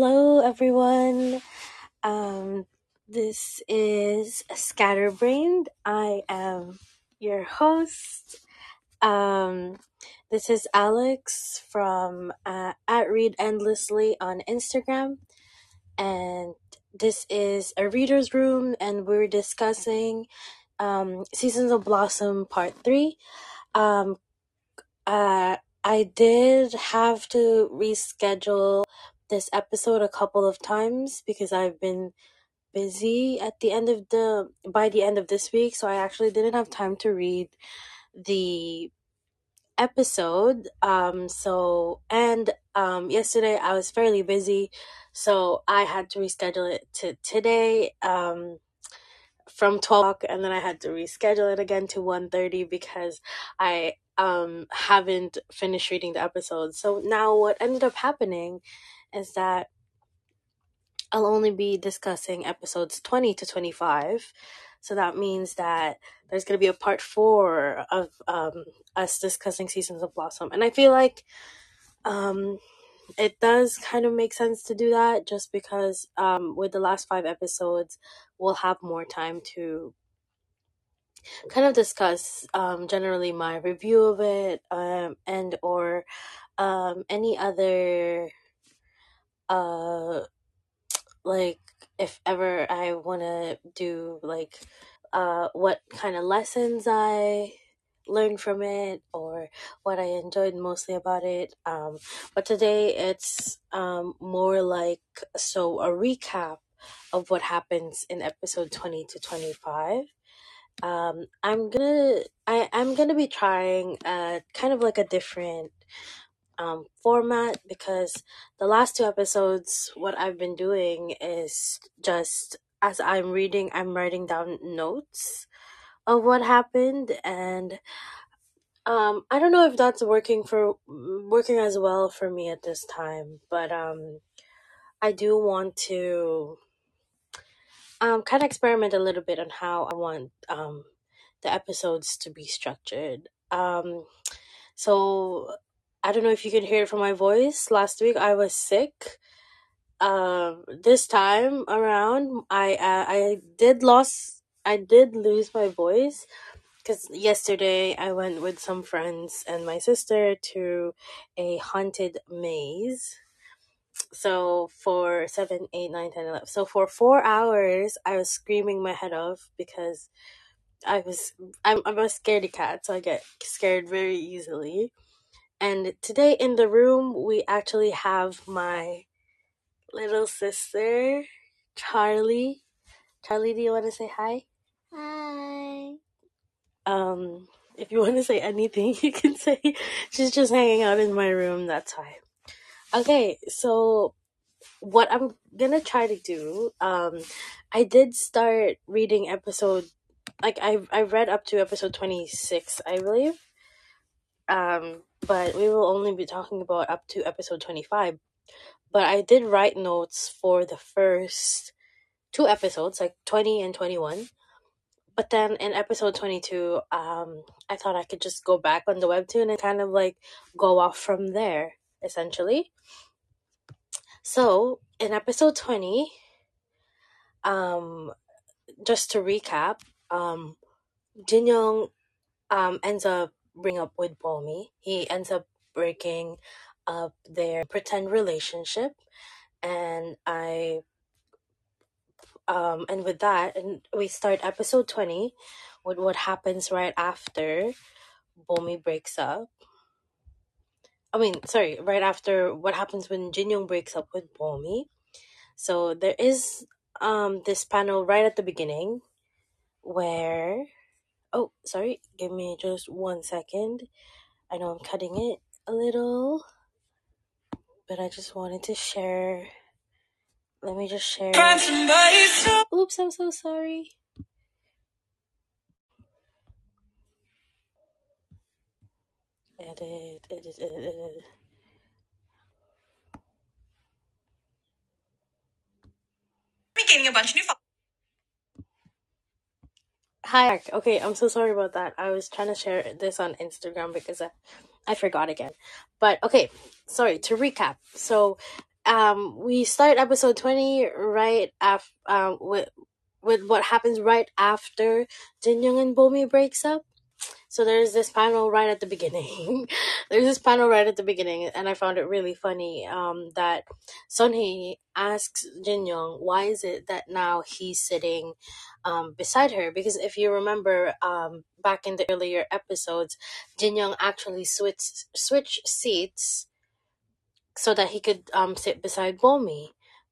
Hello, everyone. Um, this is Scatterbrained. I am your host. Um, this is Alex from uh, at Read Endlessly on Instagram, and this is a reader's room, and we're discussing um, Seasons of Blossom Part Three. Um, uh, I did have to reschedule this episode a couple of times because I've been busy at the end of the by the end of this week, so I actually didn't have time to read the episode. Um so and um yesterday I was fairly busy, so I had to reschedule it to today. Um from 12 o'clock and then I had to reschedule it again to one thirty because I um haven't finished reading the episode. So now what ended up happening is that I'll only be discussing episodes 20 to 25. So that means that there's going to be a part 4 of um us discussing Seasons of Blossom. And I feel like um it does kind of make sense to do that just because um with the last 5 episodes we'll have more time to kind of discuss um, generally my review of it um, and or um, any other uh, like if ever I want to do like uh, what kind of lessons I learned from it or what I enjoyed mostly about it. Um, but today it's um, more like so a recap of what happens in episode 20 to 25 um i'm gonna i i'm gonna be trying uh kind of like a different um format because the last two episodes what i've been doing is just as i'm reading i'm writing down notes of what happened and um i don't know if that's working for working as well for me at this time but um i do want to um kind of experiment a little bit on how I want um the episodes to be structured. Um so I don't know if you can hear it from my voice. Last week I was sick. Um this time around I uh, I did lost I did lose my voice because yesterday I went with some friends and my sister to a haunted maze so for seven, eight, nine, ten, eleven. So for four hours, I was screaming my head off because I was I'm I'm a scaredy cat, so I get scared very easily. And today in the room, we actually have my little sister, Charlie. Charlie, do you want to say hi? Hi. Um, if you want to say anything, you can say. She's just hanging out in my room. That's why. Okay, so what I'm gonna try to do, um, I did start reading episode like I I read up to episode twenty six, I believe. Um, but we will only be talking about up to episode twenty five. But I did write notes for the first two episodes, like twenty and twenty one. But then in episode twenty two, um, I thought I could just go back on the webtoon and kind of like go off from there, essentially. So in episode twenty, um, just to recap, um, Jin Young um, ends up breaking up with Bomi. He ends up breaking up their pretend relationship, and I um, and with that, and we start episode twenty with what happens right after Bomi breaks up. I mean, sorry, right after what happens when Jin Young breaks up with Bomi. So there is um this panel right at the beginning where oh sorry, give me just one second I know I'm cutting it a little, but I just wanted to share. Let me just share. Oops, I'm so sorry. Edit, edit, edit, edit. Gaining a bunch of new. Hi. Okay, I'm so sorry about that. I was trying to share this on Instagram because I, I forgot again. But okay, sorry to recap. So um we start episode 20 right after um with with what happens right after Jin Young and Bomi breaks up. So there's this panel right at the beginning. there's this panel right at the beginning, and I found it really funny um, that Sunhee asks Jin Young, why is it that now he's sitting um, beside her? Because if you remember um, back in the earlier episodes, Jin Young actually switched switched seats so that he could um, sit beside Bomi.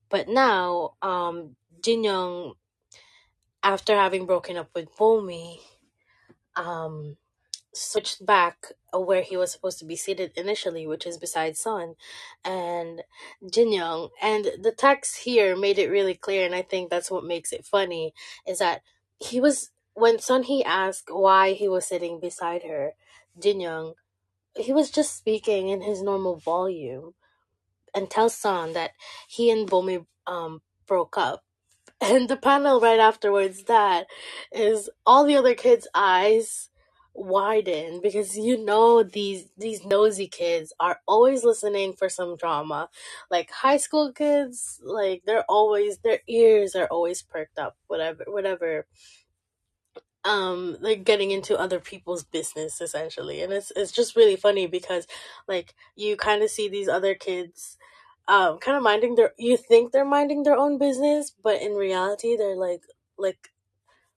But now, um, Jin Young, after having broken up with Bomi, um, switched back where he was supposed to be seated initially, which is beside Sun and Jin Young. And the text here made it really clear, and I think that's what makes it funny, is that he was when Sun he asked why he was sitting beside her, Jin Young, he was just speaking in his normal volume and tells Sun that he and Bomi um broke up. And the panel right afterwards that is all the other kids' eyes widen because you know these these nosy kids are always listening for some drama. Like high school kids, like they're always their ears are always perked up, whatever whatever um like getting into other people's business essentially and it's it's just really funny because like you kind of see these other kids um kind of minding their you think they're minding their own business but in reality they're like like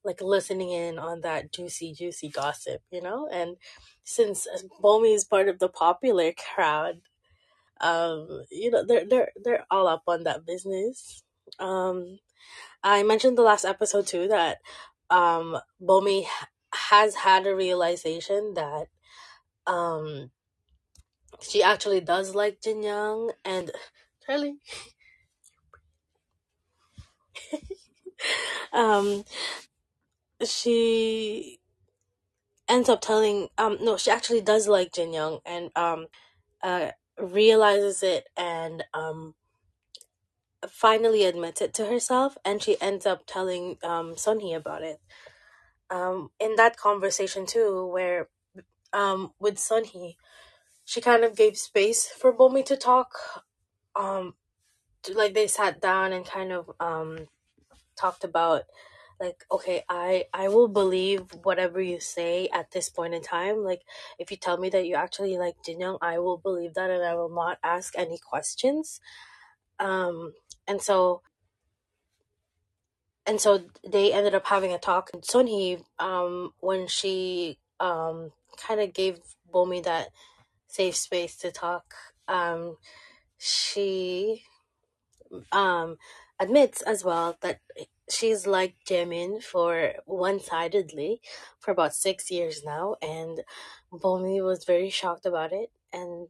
like listening in on that juicy juicy gossip you know? And since Bomi is part of the popular crowd um you know they're they're they're all up on that business. Um I mentioned the last episode too that um Bomi has had a realization that um she actually does like Jin Young and Charlie. Um she ends up telling um no she actually does like Jin Young and um uh realizes it and um finally admits it to herself and she ends up telling um Sunhee about it. Um in that conversation too where um with Sunhee she kind of gave space for Bomi to talk um to, like they sat down and kind of um talked about like okay i i will believe whatever you say at this point in time. Like if you tell me that you actually like Jin Young, i will believe that and i will not ask any questions. Um and so and so they ended up having a talk and Sunhee um when she um kind of gave Bomi that safe space to talk. Um she um admits as well that she's like Jimin for one-sidedly for about six years now and Bomi was very shocked about it and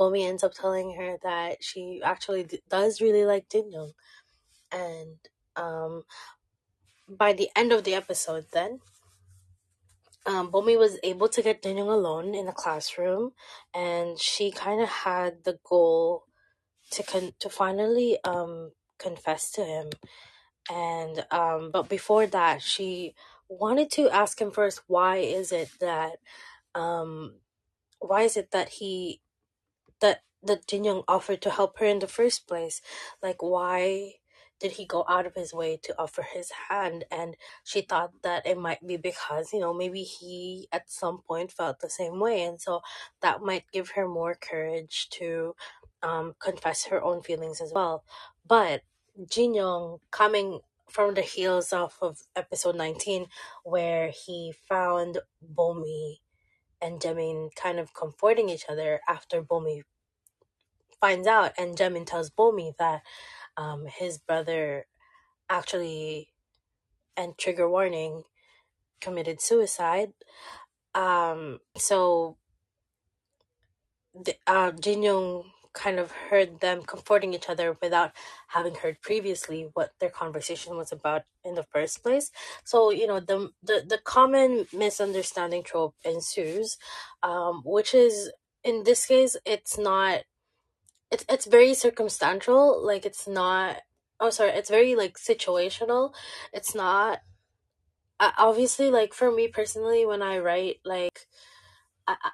Bomi ends up telling her that she actually d- does really like Jin Young and um by the end of the episode then um, Bomi was able to get Jin Young alone in the classroom, and she kind of had the goal to con- to finally um confess to him and um but before that she wanted to ask him first why is it that um why is it that he that that Jin Young offered to help her in the first place? Like why did he go out of his way to offer his hand? And she thought that it might be because you know maybe he at some point felt the same way. And so that might give her more courage to um, confess her own feelings as well. But Jin Young coming from the heels off of episode 19 where he found Bomi and Jamin kind of comforting each other after Bomi finds out and Jamin tells Bomi that um, his brother actually and trigger warning committed suicide. Um so the, uh Jin Young kind of heard them comforting each other without having heard previously what their conversation was about in the first place. So you know the the, the common misunderstanding trope ensues um which is in this case it's not it's it's very circumstantial like it's not oh sorry it's very like situational. It's not obviously like for me personally when i write like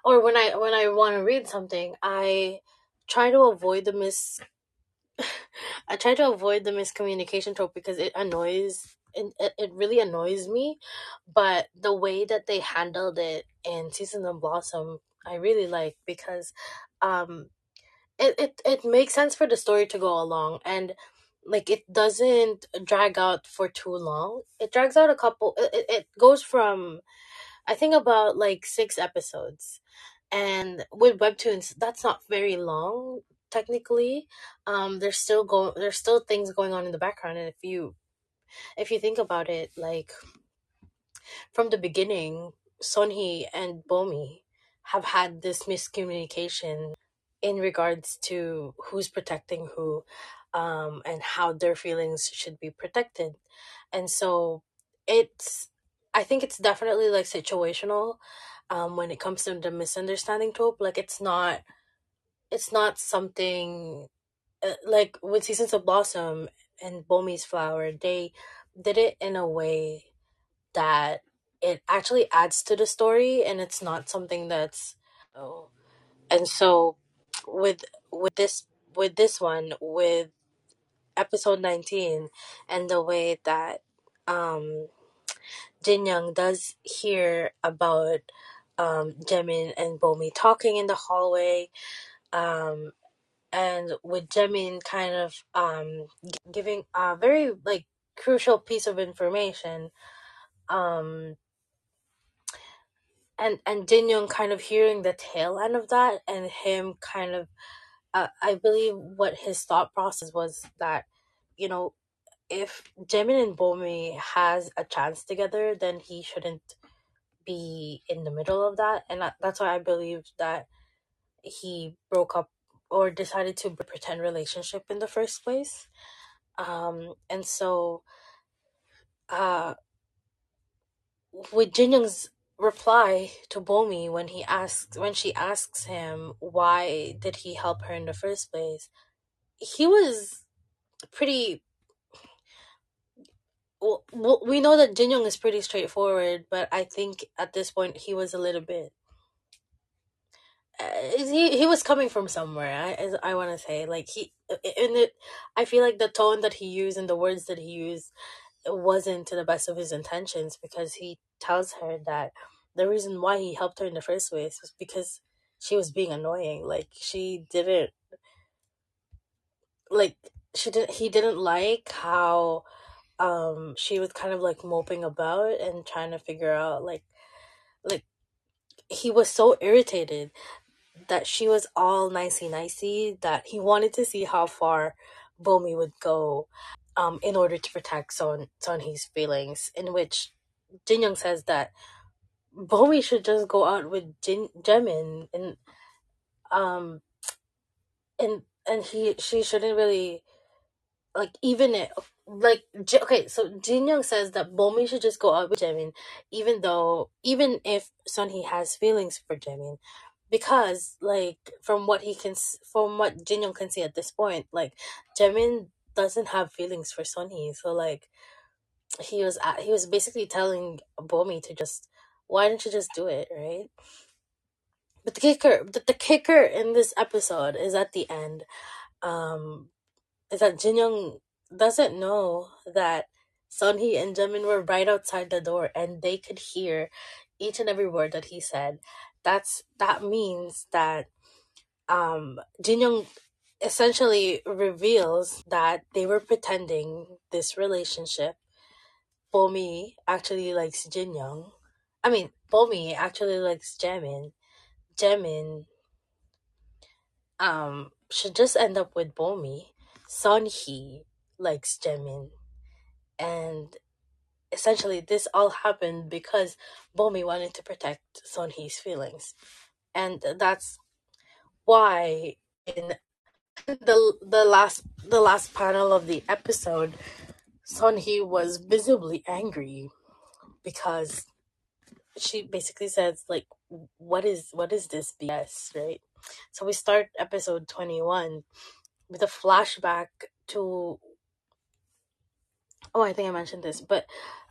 or when i when i want to read something i try to avoid the mis I try to avoid the miscommunication trope because it annoys it, it really annoys me. But the way that they handled it in Season of Blossom, I really like because um it, it it makes sense for the story to go along and like it doesn't drag out for too long. It drags out a couple it, it goes from I think about like six episodes. And with webtoons, that's not very long technically. Um there's still go there's still things going on in the background and if you if you think about it, like from the beginning, Sonhee and Bomi have had this miscommunication in regards to who's protecting who um, and how their feelings should be protected. And so it's, I think it's definitely like situational um, when it comes to the misunderstanding trope. Like it's not, it's not something uh, like with Seasons of Blossom and Bomi's Flower, they did it in a way that it actually adds to the story and it's not something that's oh and so with with this with this one with episode 19 and the way that um Jin Young does hear about um Jimin and Bomi talking in the hallway um and with Jimin kind of um giving a very like crucial piece of information um and and Jin Young kind of hearing the tail end of that and him kind of uh, I believe what his thought process was that you know if Jimin and Bomi has a chance together then he shouldn't be in the middle of that and that, that's why I believe that he broke up or decided to pretend relationship in the first place um and so uh with Jin Young's reply to Bomi when he asks when she asks him why did he help her in the first place, he was pretty. Well, we know that Jin Young is pretty straightforward, but I think at this point he was a little bit. Uh, he he was coming from somewhere. I I want to say like he in the, I feel like the tone that he used and the words that he used wasn't to the best of his intentions because he tells her that the reason why he helped her in the first place was because she was being annoying. Like she didn't like she didn't he didn't like how um she was kind of like moping about and trying to figure out like like he was so irritated that she was all nicey nicey that he wanted to see how far Bomi would go um, in order to protect Son Sonhee's feelings, in which Jin Young says that Bomi should just go out with Jin Jimin and um and and he she shouldn't really like even it like okay so Jin Young says that Bomi should just go out with Jimin even though even if Sonhee has feelings for Jimin because like from what he can from what Jin Young can see at this point like Jimin doesn't have feelings for Sonhee so like he was he was basically telling Bomi to just why don't you just do it right? But the kicker the, the kicker in this episode is at the end um is that Jin Young doesn't know that Sonhee and Jimin were right outside the door and they could hear each and every word that he said that's that means that um Jin Young essentially reveals that they were pretending this relationship Bomi actually likes Jin Young. I mean, Bomi actually likes Jamin. Jamin um should just end up with Bomi. Sonhee likes Jamin. And essentially this all happened because Bomi wanted to protect Sonhee's feelings. And that's why in the the last the last panel of the episode Sonhee was visibly angry because she basically says like what is what is this bs right so we start episode 21 with a flashback to oh i think i mentioned this but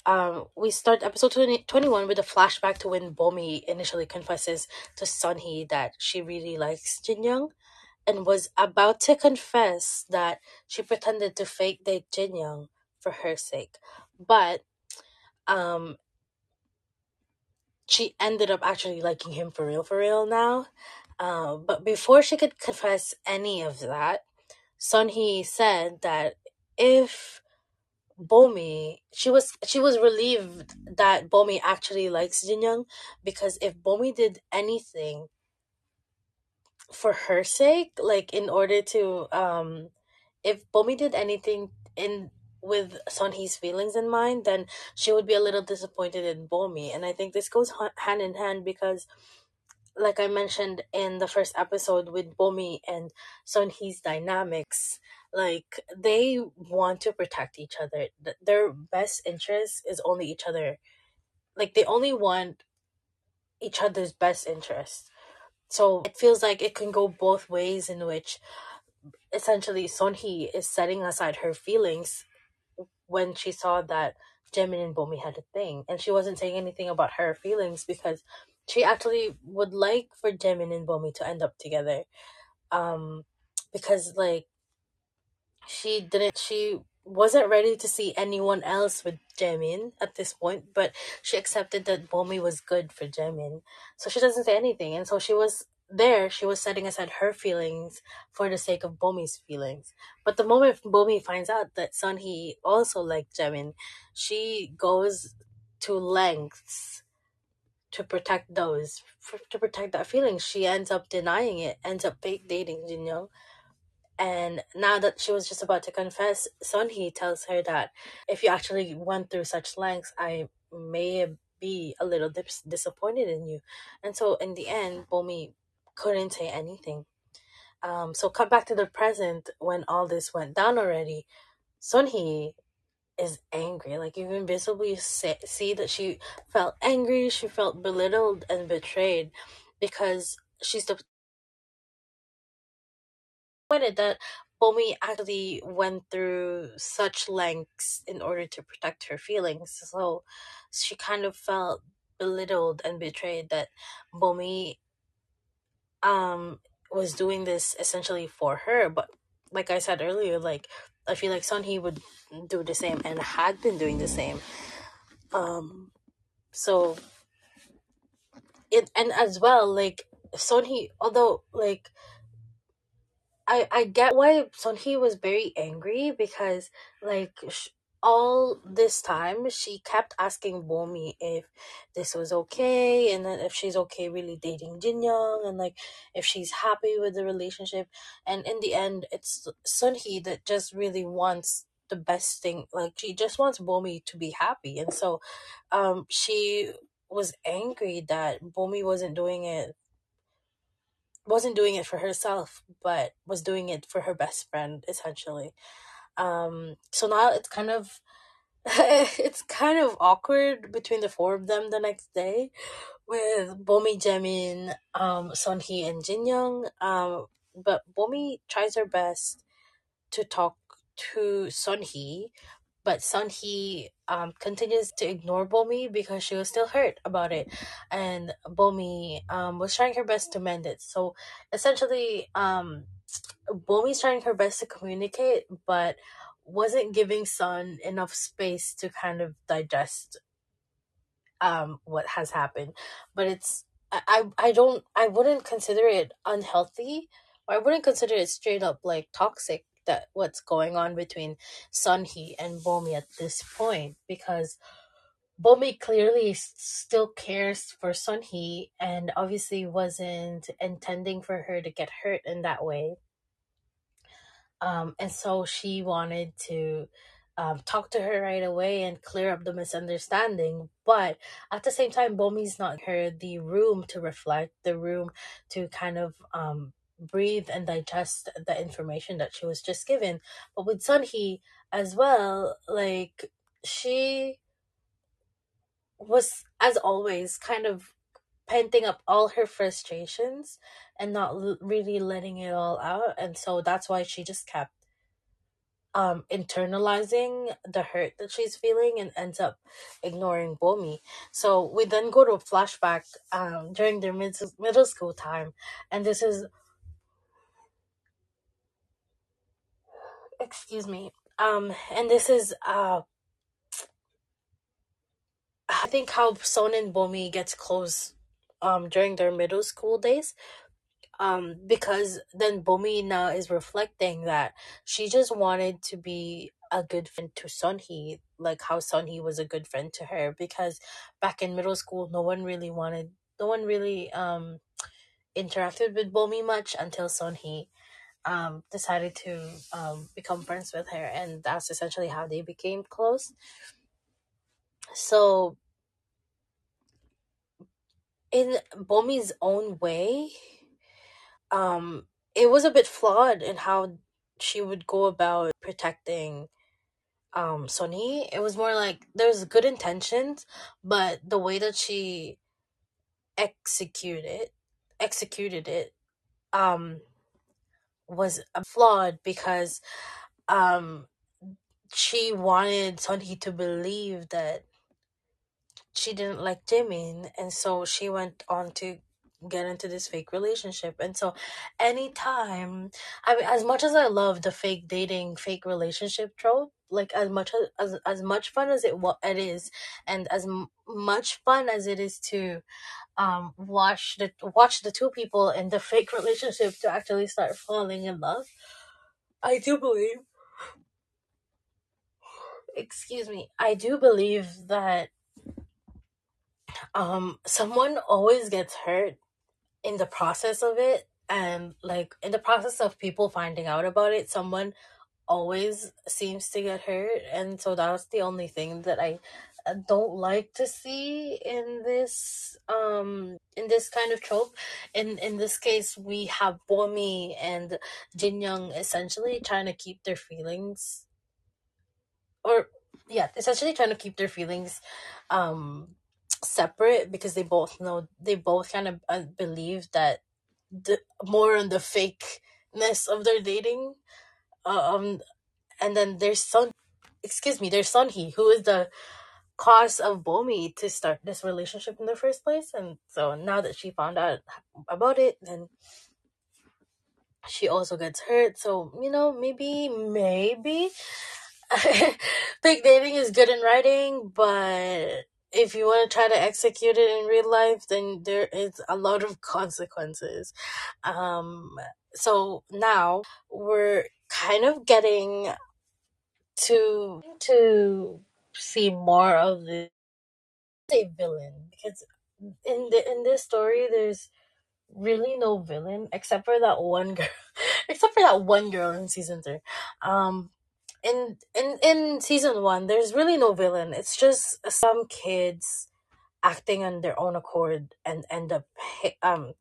um we start episode 20, 21 with a flashback to when bomi initially confesses to sunhee that she really likes jin young and was about to confess that she pretended to fake date Jin Young for her sake. But um she ended up actually liking him for real for real now. Uh, but before she could confess any of that, Sun Hee said that if Bomi she was she was relieved that Bomi actually likes Jin Young because if Bomi did anything for her sake, like in order to um if Bomi did anything in with Sun Hee's feelings in mind, then she would be a little disappointed in Bomi. And I think this goes hand in hand because like I mentioned in the first episode with Bomi and Sun Hee's dynamics, like they want to protect each other. Their best interest is only each other. Like they only want each other's best interest. So it feels like it can go both ways in which essentially Sun Hee is setting aside her feelings when she saw that Jimin and Bomi had a thing. And she wasn't saying anything about her feelings because she actually would like for Jimin and Bomi to end up together. Um because like she didn't she wasn't ready to see anyone else with Jimin at this point, but she accepted that Bomi was good for Jimin. So she doesn't say anything. And so she was there, she was setting aside her feelings for the sake of Bomi's feelings. But the moment Bomi finds out that Sunhee also liked Jimin, she goes to lengths to protect those, for, to protect that feeling. She ends up denying it, ends up fake dating Jin Young and now that she was just about to confess, Sunhee tells her that if you actually went through such lengths, I may be a little dis- disappointed in you. And so in the end, Bomi couldn't say anything. Um, so come back to the present when all this went down already. Sunhee is angry. Like you can visibly see that she felt angry. She felt belittled and betrayed because she's the disappointed that Bomi actually went through such lengths in order to protect her feelings. So she kind of felt belittled and betrayed that Bomi um was doing this essentially for her. But like I said earlier, like I feel like Sunhee would do the same and had been doing the same. Um so it and as well like Sunhee although like I I get why Sunhee was very angry because like sh- all this time she kept asking Bomi if this was okay and then if she's okay really dating Jin Young and like if she's happy with the relationship. And in the end it's Sunhee that just really wants the best thing like she just wants Bomi to be happy. And so um she was angry that Bomi wasn't doing it wasn't doing it for herself, but was doing it for her best friend, essentially. Um, so now it's kind of it's kind of awkward between the four of them the next day with Bomi Jamin, um, Sunhee and Jin Young. Um, but Bomi tries her best to talk to Sunhee but Sunhee um, continues to ignore Bomi because she was still hurt about it, and Bomi um, was trying her best to mend it. So essentially, um, Bomi's trying her best to communicate, but wasn't giving Sun enough space to kind of digest um, what has happened. But it's I I don't I wouldn't consider it unhealthy I wouldn't consider it straight up like toxic that what's going on between Sunhee and Bomi at this point because Bomi clearly still cares for Sunhee and obviously wasn't intending for her to get hurt in that way. Um, and so she wanted to um, talk to her right away and clear up the misunderstanding. But at the same time, Bomi's not her the room to reflect, the room to kind of um, breathe and digest the information that she was just given. But with Sunhee as well, like she was, as always, kind of penting up all her frustrations and not l- really letting it all out. And so that's why she just kept um internalizing the hurt that she's feeling and ends up ignoring Bomi. So we then go to a flashback um during their mid- middle school time and this is excuse me. Um, and this is uh, I think how Son and Bomi gets close, um, during their middle school days. Um, because then Bomi now is reflecting that she just wanted to be a good friend to Sunhee, like how Sunhee was a good friend to her. Because back in middle school, no one really wanted, no one really um interacted with Bomi much until Sunhee um decided to um become friends with her, and that's essentially how they became close. So in Bomi's own way, um, it was a bit flawed in how she would go about protecting um Sonny. It was more like there's good intentions, but the way that she executed executed it um was a flawed because um she wanted Sonny to believe that she didn't like Jimin and so she went on to get into this fake relationship. And so anytime I mean as much as I love the fake dating fake relationship trope like as much as as, as much fun as it wa- it is and as m- much fun as it is to um watch the watch the two people in the fake relationship to actually start falling in love I do believe excuse me I do believe that um someone always gets hurt in the process of it and like in the process of people finding out about it someone always seems to get hurt and so that's the only thing that i uh, don't like to see in this um in this kind of trope. In in this case we have bomi and jin young essentially trying to keep their feelings or yeah essentially trying to keep their feelings um separate because they both know they both kind of uh, believe that the more on the fakeness of their dating um and then there's son excuse me there's son he who is the cause of bomi to start this relationship in the first place. And so now that she found out about it then she also gets hurt. So you know maybe maybe fake dating is good in writing, but if you want to try to execute it in real life, then there is a lot of consequences. Um, so now we're kind of getting to to see more of the a villain because in the in this story there's really no villain except for that one girl except for that one girl in season three um in in in season one there's really no villain. It's just some kids acting on their own accord and end up um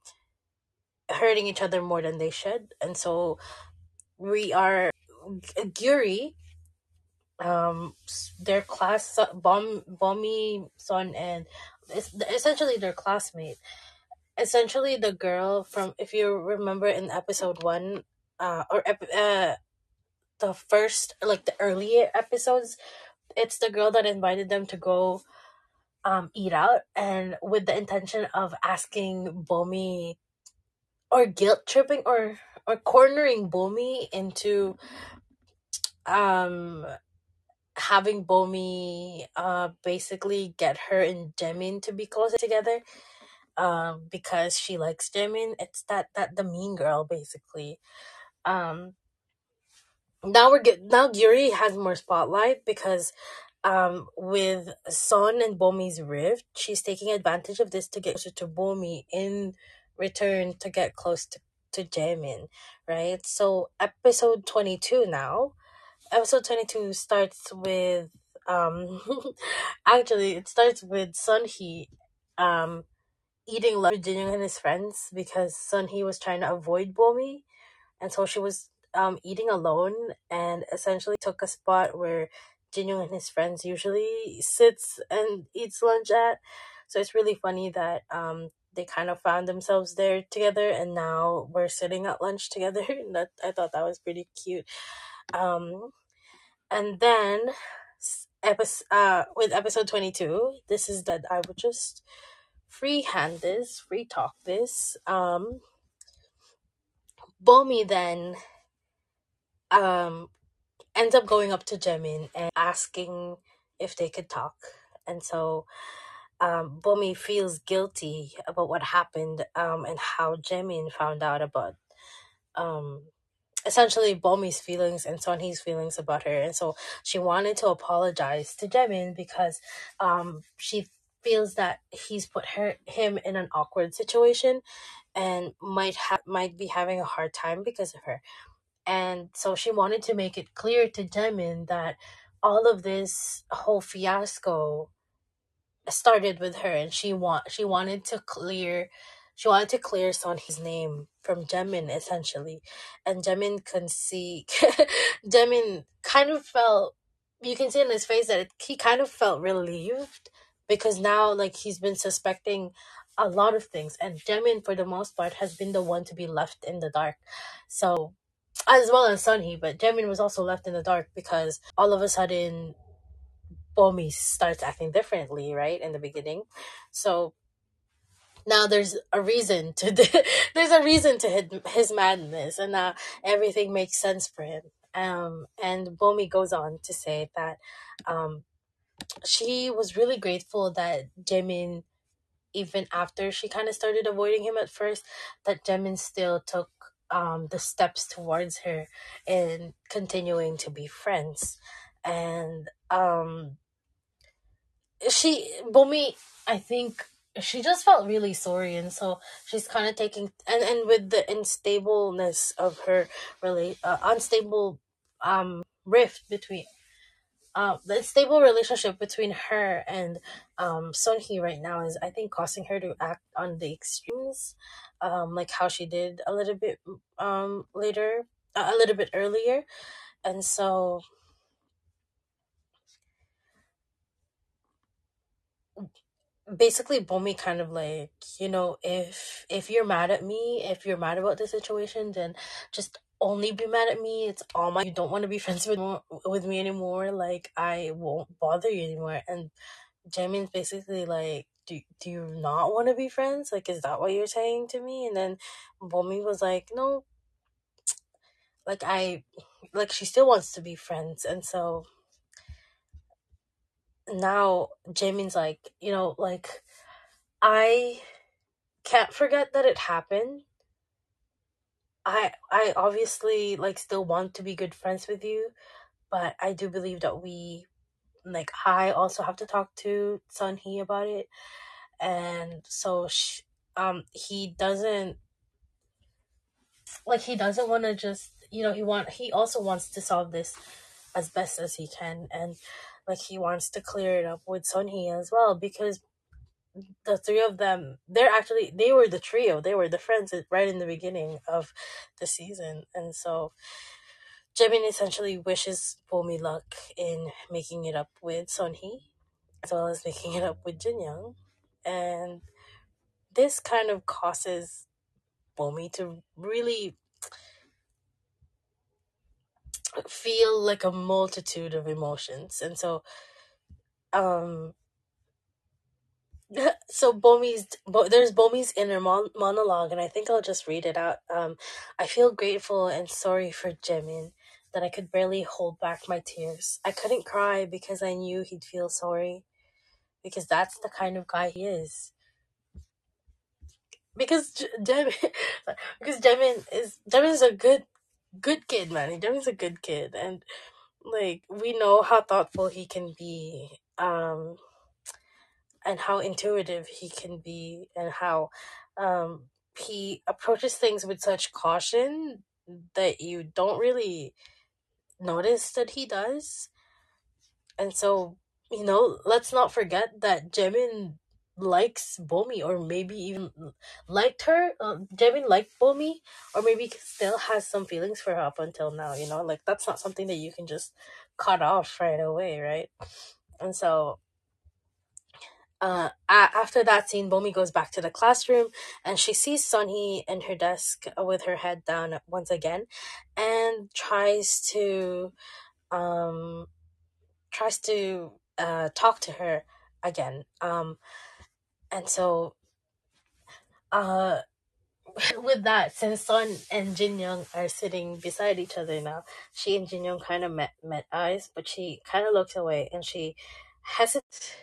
hurting each other more than they should. And so we are Yuri um their class bomb bomby son and essentially their classmate. Essentially the girl from if you remember in episode one uh or uh the first like the earlier episodes it's the girl that invited them to go um eat out and with the intention of asking bomi or guilt tripping or or cornering bomi into um having bomi uh basically get her and Jemin to be closer together um because she likes Jimin. It's that that the mean girl basically. Um now we're get now Yuri has more spotlight because um with Son and Bomi's rift, she's taking advantage of this to get closer to Bomi in return to get close to to Jamin, right? So episode 22 now. Episode 22 starts with um actually it starts with Sunhee um eating lunch with Jinyoung and his friends because Sunhee was trying to avoid Bomi, and so she was um eating alone and essentially took a spot where Jinyoung and his friends usually sits and eats lunch at. So it's really funny that um they kind of found themselves there together, and now we're sitting at lunch together. that I thought that was pretty cute. Um, and then episode uh with episode 22 this is that i would just freehand this free talk this um bomi then um ends up going up to Jimin and asking if they could talk. And so um, Bomi feels guilty about what happened um, and how Jimin found out about um, essentially Bomi's feelings and Sonhee's feelings about her. And so she wanted to apologize to Jimin because um, she feels that he's put her him in an awkward situation and might have might be having a hard time because of her and so she wanted to make it clear to Jimin that all of this whole fiasco started with her and she want she wanted to clear she wanted to clear Son's name from Jimin essentially. And Jimin can see Jimin kind of felt you can see in his face that it, he kind of felt relieved because now like he's been suspecting a lot of things and Jimin for the most part has been the one to be left in the dark. So as well as Sunny, but Jimin was also left in the dark because all of a sudden Bomi starts acting differently, right, in the beginning. So now there's a reason to there's a reason to his, his madness, and now everything makes sense for him. Um, and Bomi goes on to say that um, she was really grateful that Jimin, even after she kind of started avoiding him at first, that Jimin still took um, the steps towards her and continuing to be friends. And um, she Bomi, I think she just felt really sorry, and so she's kind of taking and and with the instableness of her really uh, unstable um rift between um the unstable relationship between her and um Sunhee right now is I think causing her to act on the extremes, um like how she did a little bit um later uh, a little bit earlier, and so basically Bomi kind of like, you know, if if you're mad at me, if you're mad about the situation, then just only be mad at me. It's all my you don't want to be friends with with me anymore. Like I won't bother you anymore. And Jamin's basically like, do do you not want to be friends? Like, is that what you're saying to me? And then Bomi was like, no, like I, like she still wants to be friends. And so now Jamin's like, you know, like I can't forget that it happened. I I obviously like still want to be good friends with you, but I do believe that we like I also have to talk to Sun Hee about it, and so sh- um he doesn't like he doesn't want to just you know he want he also wants to solve this as best as he can and like he wants to clear it up with Sun Hee as well because the three of them they're actually they were the trio. They were the friends right in the beginning of the season. And so Jimin essentially wishes Bomi luck in making it up with Sunhee as well as making it up with Jinyoung and this kind of causes Bomi to really feel like a multitude of emotions. And so um so Bomi's Bo, there's Bomi's inner mon- monologue, and I think I'll just read it out. Um, I feel grateful and sorry for Jimin that I could barely hold back my tears. I couldn't cry because I knew he'd feel sorry because that's the kind of guy he is. Because J- Jimin, because Jimin is Jimin's a good good kid, man. Jimin's a good kid, and like we know how thoughtful he can be. Um, and how intuitive he can be and how um, he approaches things with such caution that you don't really notice that he does. And so, you know, let's not forget that Jimin likes Bomi or maybe even liked her. Uh, Jimin liked Bomi or maybe still has some feelings for her up until now, you know? Like that's not something that you can just cut off right away, right? And so uh, after that scene, Bomi goes back to the classroom and she sees Sunhee in her desk with her head down once again, and tries to um tries to uh talk to her again. Um, and so uh with that, since Sun and Jin Young are sitting beside each other now, she and Jin Young kind of met met eyes, but she kind of looked away and she hesitates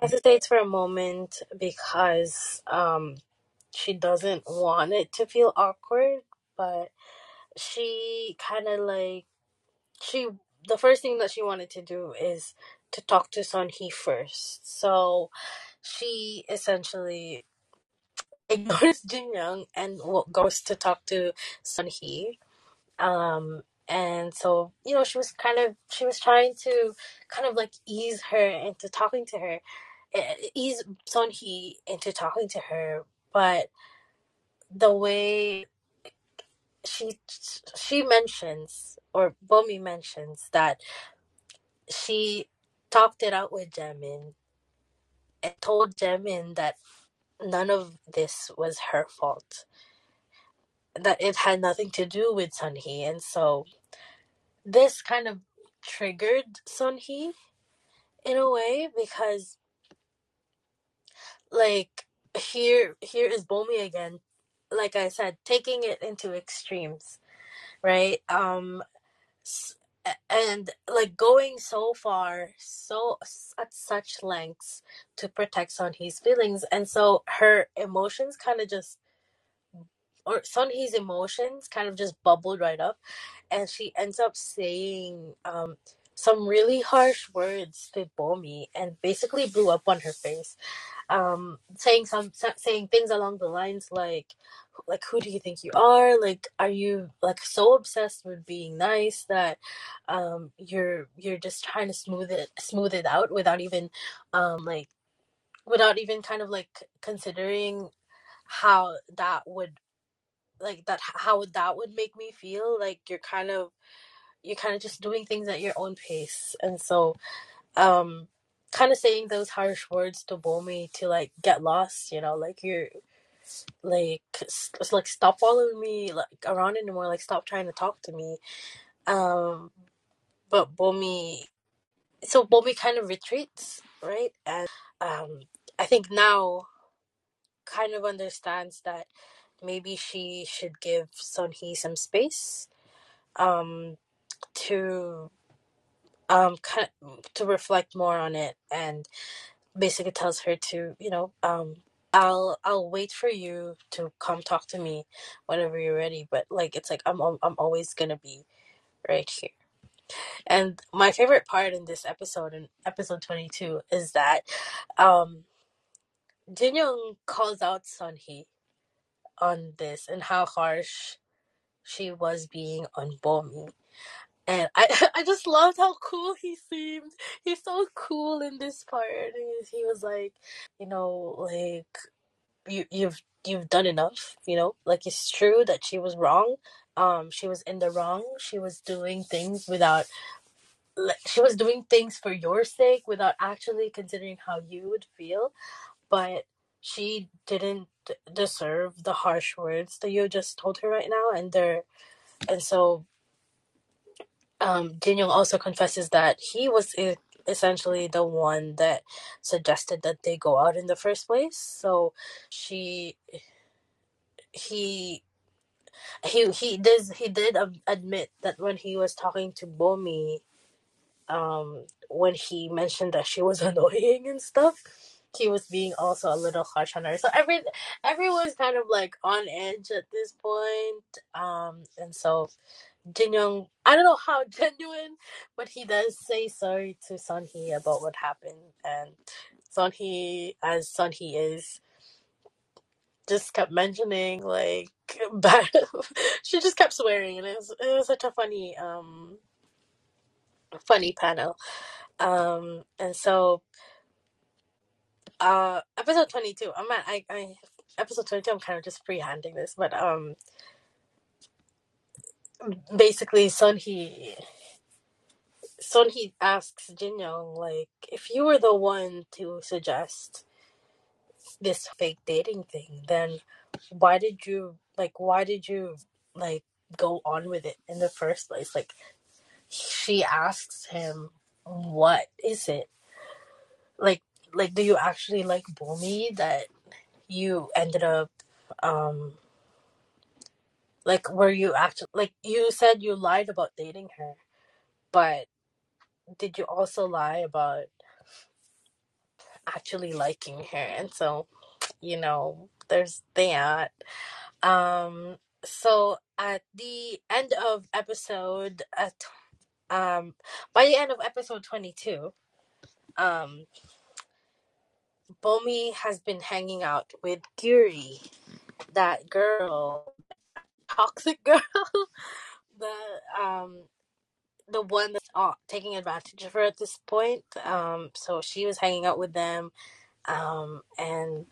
hesitates for a moment because um she doesn't want it to feel awkward, but she kind of like she the first thing that she wanted to do is to talk to Sun Hee first. So she essentially ignores Jin Young and goes to talk to Sun Hee. Um, and so you know she was kind of she was trying to kind of like ease her into talking to her, eh, ease Sun Hee into talking to her, but the way she she mentions or Bomi mentions that she talked it out with Jaemin and told Jaemin that none of this was her fault. That it had nothing to do with Sunhee. And so this kind of triggered Sunhee in a way because like here here is Bomi again, like I said, taking it into extremes, right? Um and like going so far so at such lengths to protect Sunhee's feelings and so her emotions kind of just or Sunhee's emotions kind of just bubbled right up and she ends up saying um some really harsh words to Bomi and basically blew up on her face. Um saying some saying things along the lines like like who do you think you are? Like are you like so obsessed with being nice that um you're you're just trying to smooth it smooth it out without even um like without even kind of like considering how that would like that how that would make me feel? Like you're kind of you're kind of just doing things at your own pace. And so um kind of saying those harsh words to Bomi to like get lost you know like you're like it's like stop following me like around anymore like stop trying to talk to me. Um but Bomi so Bomi kind of retreats right? And um I think now kind of understands that maybe she should give Son Sunhee some space um to um kind of, to reflect more on it and basically tells her to you know um I'll I'll wait for you to come talk to me whenever you're ready but like it's like I'm I'm always to be right here. And my favorite part in this episode in episode 22 is that um Jin Young calls out Sunhee on this and how harsh she was being on Bomi and I I just loved how cool he seemed. He's so cool in this part. He, he was like, you know, like you you've you've done enough. You know, like it's true that she was wrong. Um, she was in the wrong. She was doing things without. like, She was doing things for your sake without actually considering how you would feel, but she didn't deserve the harsh words that you just told her right now, and they're and so um, Daniel also confesses that he was essentially the one that suggested that they go out in the first place. So she, he, he, he does he did admit that when he was talking to Bomi, um, when he mentioned that she was annoying and stuff. He was being also a little harsh on her, so every everyone's kind of like on edge at this point. Um, and so Jin Young, I don't know how genuine, but he does say sorry to Sunhee about what happened, and Sunhee, as Sunhee is, just kept mentioning like bad. she just kept swearing, and it was it was such a funny um funny panel. Um, and so uh episode 22 i'm at I, I episode 22 i'm kind of just freehanding this but um basically Sunhee Sunhee asks Jin Young, like, if you were the one to suggest this fake dating thing, then why did you, like, why did you, like, go on with it in the first place? Like, she asks him, what is it? Like, like, do you actually like Bomi that you ended up, um, Like, were you actually like you said you lied about dating her, but did you also lie about actually liking her? And so, you know, there's that. Um, so at the end of episode, at um, by the end of episode twenty two, um, Bomi has been hanging out with Guri, that girl, toxic girl, the um the one that's uh, taking advantage of her at this point. Um, so she was hanging out with them, um, and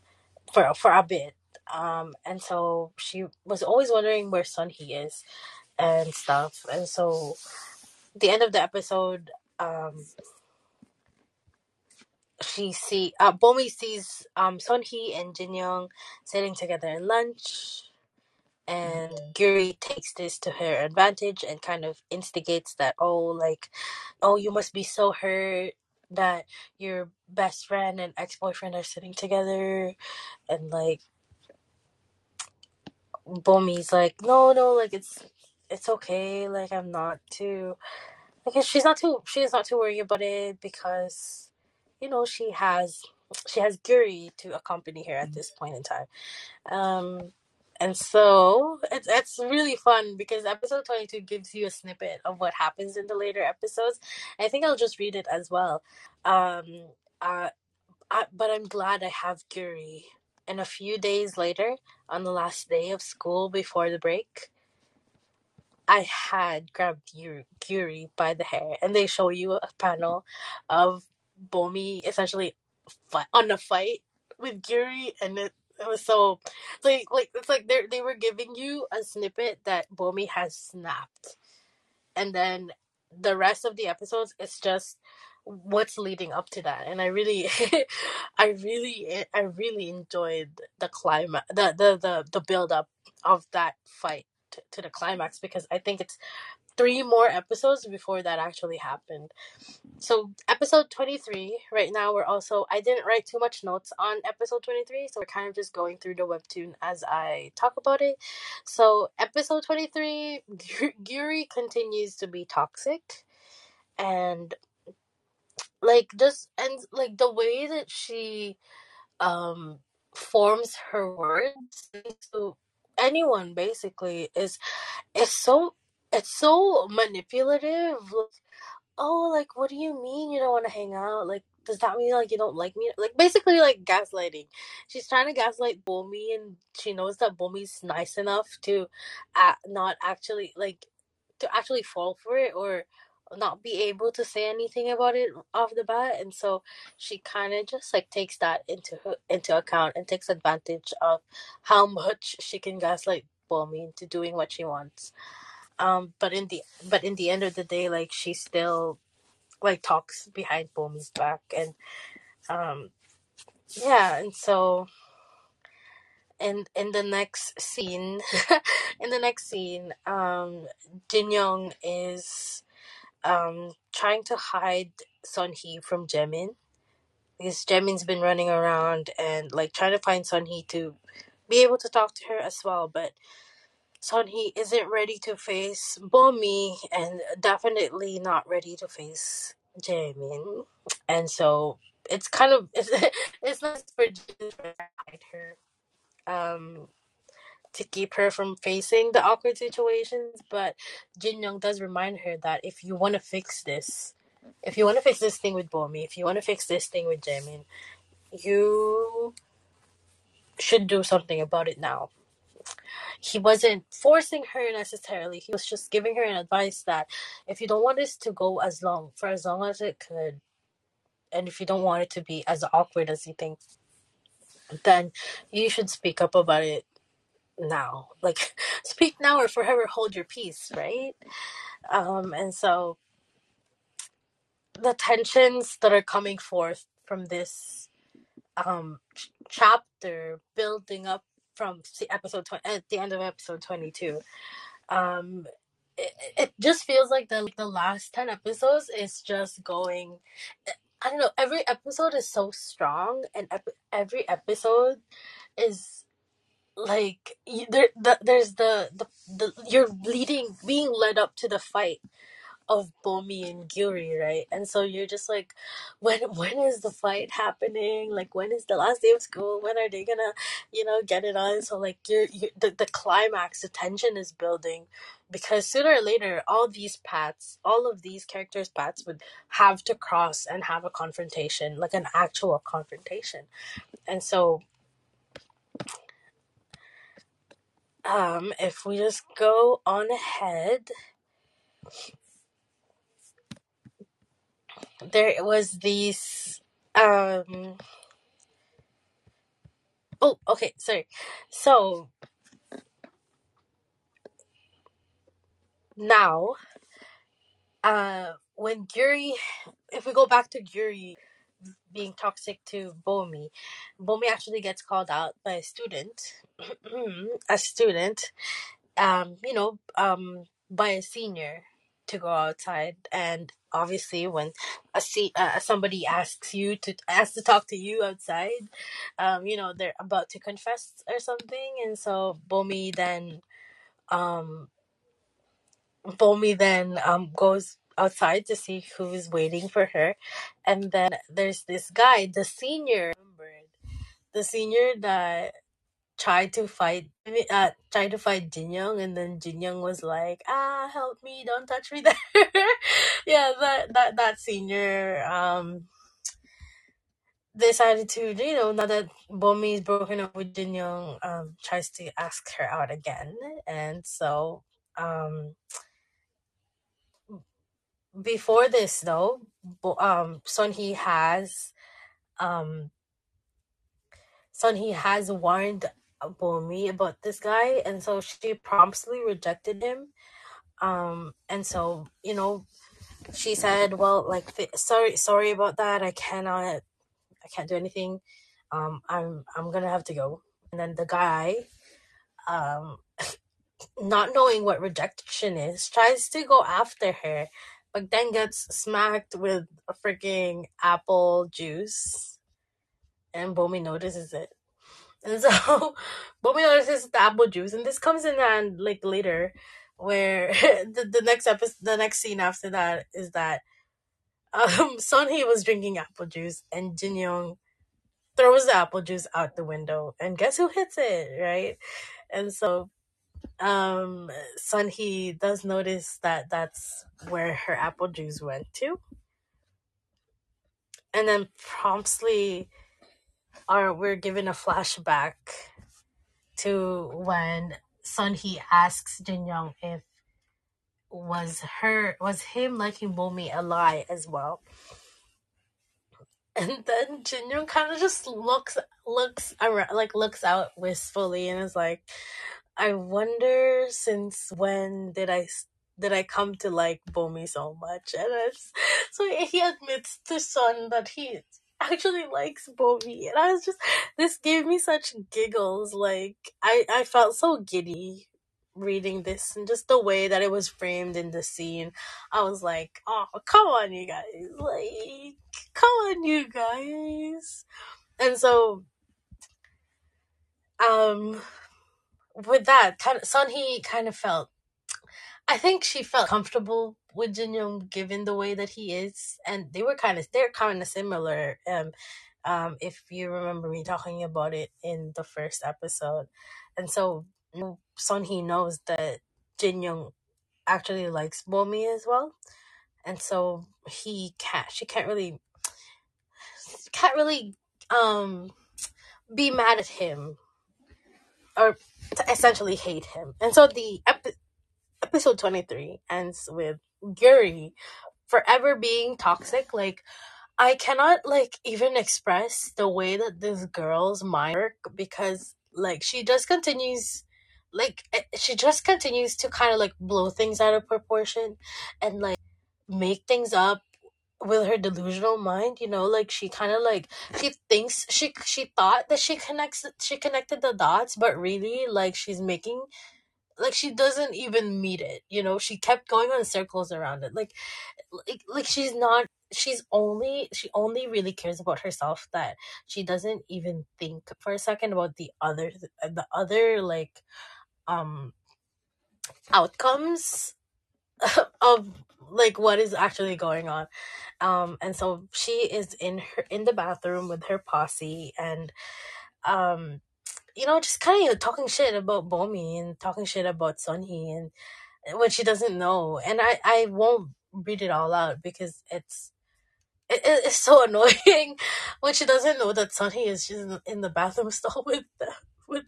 for for a bit. Um, and so she was always wondering where Sunhee is and stuff. And so the end of the episode, um, she see uh, Bomi sees um Sunhee and Jin Young sitting together in lunch and Guri takes this to her advantage and kind of instigates that oh like oh you must be so hurt that your best friend and ex-boyfriend are sitting together. And like Bomi's like no no like it's it's okay like I'm not too because she's not too she's not too worried about it because you know she has she has Guri to accompany her at this point in time um, and so it's it's really fun because episode twenty two gives you a snippet of what happens in the later episodes. I think I'll just read it as well. Um, uh, I, but I'm glad I have Guri. And a few days later, on the last day of school before the break, I had grabbed Yuri, Yuri by the hair, and they show you a panel of Bomi essentially fi- on a fight with Yuri, and it, it was so like like it's like they they were giving you a snippet that Bomi has snapped, and then the rest of the episodes it's just what's leading up to that. And i really i really i really enjoyed the climate the the the, the build up of that fight to the climax because i think it's three more episodes before that actually happened. So episode 23 right now we're also i didn't write too much notes on episode 23 so we're kind of just going through the webtoon as i talk about it. So episode 23 Guri continues to be toxic and like just and like the way that she um forms her words to anyone basically is is so it's so manipulative like, oh like what do you mean you don't want to hang out? Like does that mean like you don't like me? Like basically like gaslighting. She's trying to gaslight bomi and she knows that bomi's nice enough to uh, not actually like to actually fall for it or not be able to say anything about it off the bat and so she kind of just like takes that into her, into account and takes advantage of how much she can gaslight Bomi into doing what she wants um but in the but in the end of the day like she still like talks behind Bomi's back and um yeah and so in in the next scene in the next scene um Jin Young is um trying to hide Sunhee from Jaemin because Jaemin's been running around and like trying to find Sunhee to be able to talk to her as well, but Sunhee isn't ready to face Bomi and definitely not ready to face Jaemin, and so it's kind of it's it's nice for Jin to hide her um to keep her from facing the awkward situations, but Jin Young does remind her that if you want to fix this, if you want to fix this thing with Bomi, if you want to fix this thing with Jaemin, you should do something about it now. He wasn't forcing her necessarily. He was just giving her an advice that if you don't want this to go as long for as long as it could, and if you don't want it to be as awkward as you think, then you should speak up about it now. Like speak now or forever hold your peace, right? Um and so the tensions that are coming forth from this um ch- chapter building up from episode 20 at the end of episode 22 um it, it just feels like the the last 10 episodes is just going i don't know every episode is so strong and ep- every episode is like you, there the, there's the, the the you're leading being led up to the fight of Bomi and Gyuri, right? And so you're just like, when when is the fight happening? Like when is the last day of school? When are they gonna, you know, get it on? So like you're, you the the climax, the tension is building, because sooner or later, all these paths, all of these characters' paths would have to cross and have a confrontation, like an actual confrontation. And so, um, if we just go on ahead, there was these um oh okay sorry. So now uh when Gyuri if we go back to Gyuri being toxic to Bomi Bomi actually gets called out by a student a student um you know um by a senior to go outside and obviously when a see uh, somebody asks you to ask to talk to you outside um you know they're about to confess or something and so bomi then um bomi then um goes outside to see who's waiting for her and then there's this guy the senior the senior that tried to fight uh tried to fight Jin Young and then Jin Young was like, ah help me, don't touch me there. yeah, that that that senior um decided to, you know, now that Bomi is broken up with Jin Young, um, tries to ask her out again. And so um before this though, Bo- um Son He has um Son He has warned Bomi about this guy and so she promptly rejected him. Um and so you know she said well like sorry sorry about that. I cannot i can't do anything. Um i'm i'm gonna have to go. And then the guy um not knowing what rejection is tries to go after her but then gets smacked with a freaking apple juice. And bomi notices it and so bomi notices the apple juice. And this comes in hand like later where the, the next episode the next scene after that is that um Son Hee was drinking apple juice and Jin Young throws the apple juice out the window. And guess who hits it right? And so um Sun Hee does notice that that's where her apple juice went to. And then promptly are we're given a flashback to when Sun He asks Jin Young if was her was him liking Bomi a lie as well and then Jin Young kind of just looks looks around like looks out wistfully and is like I wonder since when did I did I come to like Bomi so much? And it's, so he admits to Son that he actually likes Bomi, and I was just this gave me such giggles. Like I I felt so giddy reading this and just the way that it was framed in the scene. I was like, oh come on you guys, like come on you guys. And so um with that kind of Son he kind of felt I think she felt comfortable with Jin Young given the way that he is, and they were kind of they're kind of similar. Um, um, if you remember me talking about it in the first episode, and so Son He knows that Jin Young actually likes Bomi as well, and so he can't she can't really can't really um be mad at him or essentially hate him, and so the ep- episode twenty three ends with Yuri forever being toxic like i cannot like even express the way that this girl's mind work because like she just continues like eh, she just continues to kind of like blow things out of proportion and like make things up with her delusional mind you know? Like she kind of like she thinks she she thought that she connects she connected the dots but really like she's making like she doesn't even meet it you know? She kept going on circles around it like like, like she's not she's only she only really cares about herself that she doesn't even think for a second about the other the other like um outcomes of like what is actually going on. Um and so she is in her in the bathroom with her posse and um you know just kind of talking shit about bomi and talking shit about sunhee and what she doesn't know. And i i won't read it all out because it's it, it's so annoying when she doesn't know that sunhee is just in the bathroom stall with the, with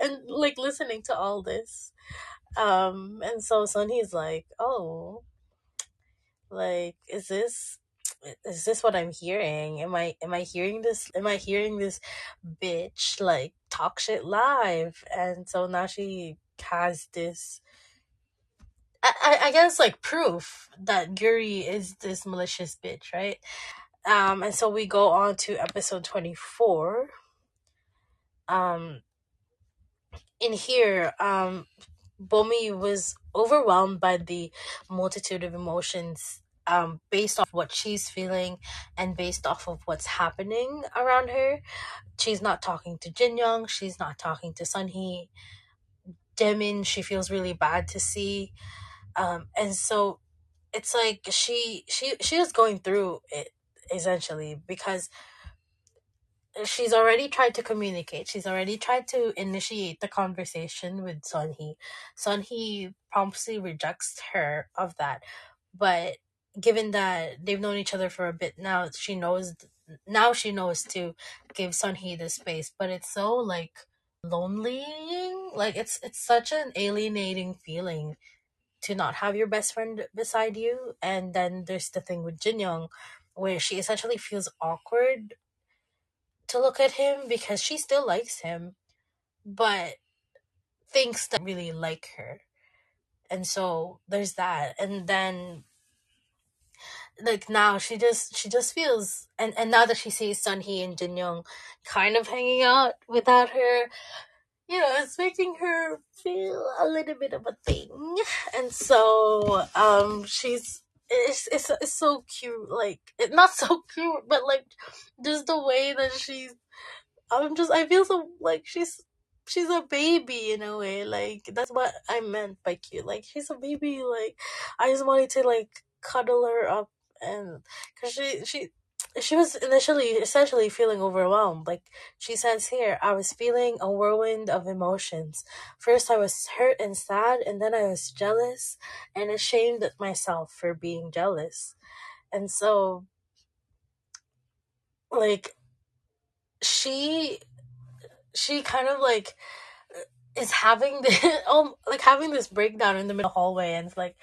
and like listening to all this. Um and so sunhee's like oh like is this is this what i'm hearing? Am i am i hearing this am i hearing this bitch like talk shit live? And so now she has this i i, guess like proof that yuri is this malicious bitch right? Um and so we go on to episode 24 um in here um Bomi was overwhelmed by the multitude of emotions um, based off what she's feeling and based off of what's happening around her. She's not talking to Jin Young, she's not talking to Sunhee. Demin, she feels really bad to see. Um, and so it's like she she she is going through it essentially because she's already tried to communicate. She's already tried to initiate the conversation with Sunhee. Sunhee promptly rejects her of that. But given that they've known each other for a bit now, she knows now she knows to give Sunhee the space. But it's so like lonely. Like it's it's such an alienating feeling to not have your best friend beside you. And then there's the thing with Jin Young where she essentially feels awkward to look at him because she still likes him, but thinks that really like her. And so there's that. And then like now she just she just feels and, and now that she sees Sun Hee and Jin Young kind of hanging out without her, you know, it's making her feel a little bit of a thing. And so um she's it's, it's, it's so cute like it, not so cute but like just the way that she's I'm just I feel so like she's she's a baby in a way. Like that's what I meant by cute. Like she's a baby. Like I just wanted to like cuddle her up and because she she she was initially essentially feeling overwhelmed. Like she says here, I was feeling a whirlwind of emotions. First I was hurt and sad, and then I was jealous and ashamed at myself for being jealous. And so like she she kind of like is having the um like having this breakdown in the middle hallway and it's like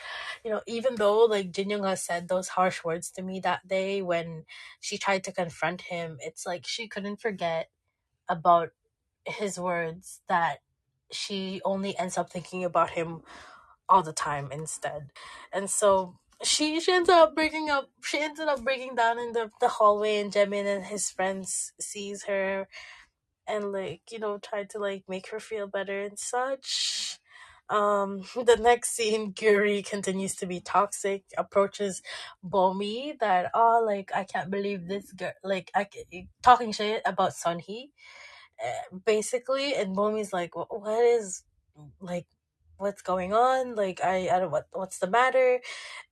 you know even though like Jin Young has said those harsh words to me that day when she tried to confront him it's like she couldn't forget about his words that she only ends up thinking about him all the time instead. And so she she ends up breaking up she ended up breaking down in the, the hallway and Jimin and his friends sees her and like you know try to like make her feel better and such. Um the next scene Guri continues to be toxic approaches Bomi that oh like I can't believe this girl like I talking shit about Sunhee uh, basically and Bomi's like what is like what's going on like I I don't what what's the matter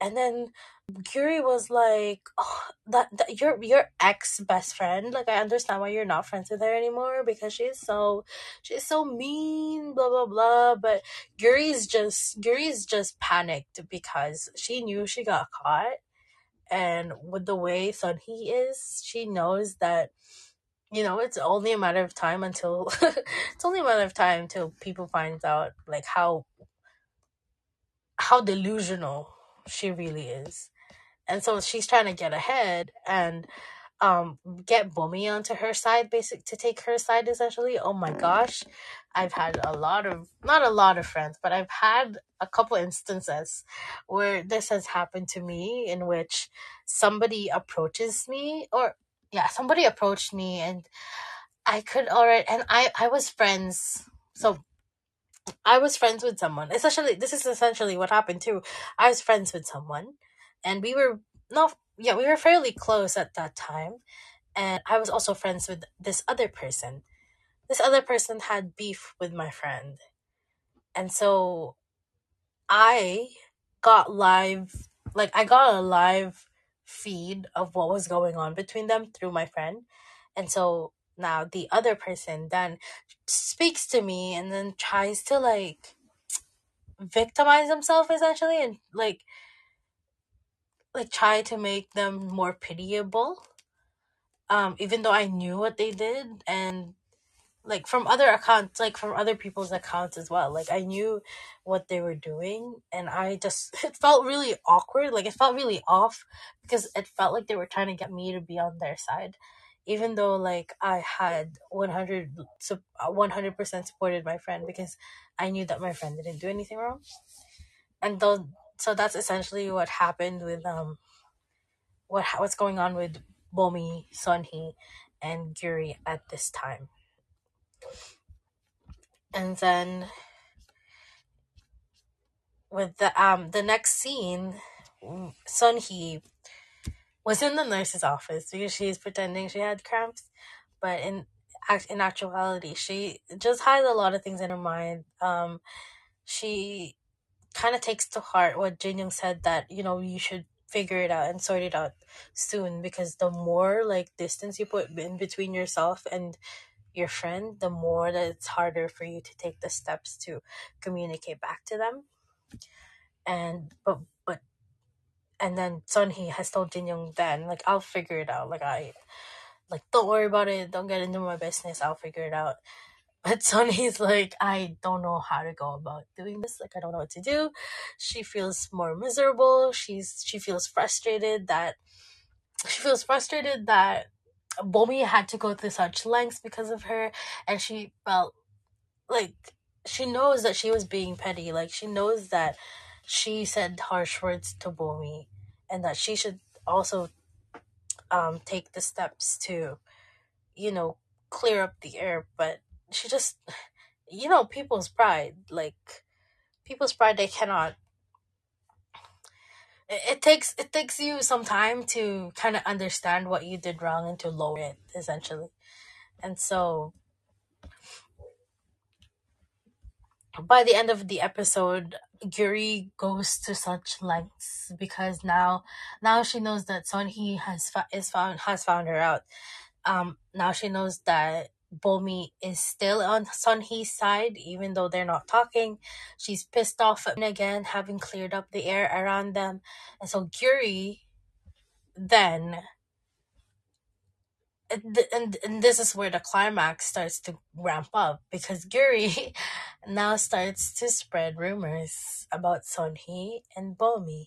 and then Guri was like, oh, that, that your your ex best friend. Like I understand why you're not friends with her anymore because she's so she's so mean, blah blah blah. But Guri's just Guri's just panicked because she knew she got caught, and with the way Sun He is, she knows that you know it's only a matter of time until it's only a matter of time until people find out like how how delusional she really is. And so she's trying to get ahead and um get Bomi onto her side basic to take her side essentially. Oh my gosh i've had a lot of not a lot of friends but i've had a couple instances where this has happened to me in which somebody approaches me or yeah somebody approached me and i could already and i i was friends. So I was friends with someone. Essentially, this is essentially what happened too. I was friends with someone, and we were not. Yeah, we were fairly close at that time, and I was also friends with this other person. This other person had beef with my friend, and so I got live, like I got a live feed of what was going on between them through my friend, and so now the other person then speaks to me and then tries to like victimize himself essentially and like like try to make them more pitiable um even though i knew what they did. And like from other accounts like from other people's accounts as well like i knew what they were doing and i just it felt really awkward like it felt really off because it felt like they were trying to get me to be on their side even though like i had 100 uh, 100% supported my friend because i knew that my friend didn't do anything wrong. And though so that's essentially what happened with um what what's going on with bomi sonhee and guri at this time. And then with the um the next scene, Sun Hee was in the nurse's office because she's pretending she had cramps, but in act in actuality, she just had a lot of things in her mind. Um, she kind of takes to heart what Jin Young said that you know you should figure it out and sort it out soon because the more like distance you put in between yourself and your friend, the more that it's harder for you to take the steps to communicate back to them. And but and then Sunhee has told Jin Young then, like, I'll figure it out. Like, I, like, don't worry about it. Don't get into my business. I'll figure it out. But Sunhee's like, I don't know how to go about doing this. Like, I don't know what to do. She feels more miserable. She's, she feels frustrated that, she feels frustrated that Bomi had to go through such lengths because of her. And she felt like, she knows that she was being petty. Like, she knows that she said harsh words to Bomi and that she should also um, take the steps to, you know, clear up the air. But she just, you know, people's pride, like people's pride, they cannot. It, it takes it takes you some time to kind of understand what you did wrong and to lower it essentially. And so by the end of the episode, Guri goes to such lengths because now now she knows that Sonhee has is found has found her out Um, now she knows that Bomi is still on Sunhee's side, even though they're not talking. She's pissed off again, having cleared up the air around them. And so Guri then, and, and, this is where the climax starts to ramp up because Guri now starts to spread rumors about Sunhee and Bomi.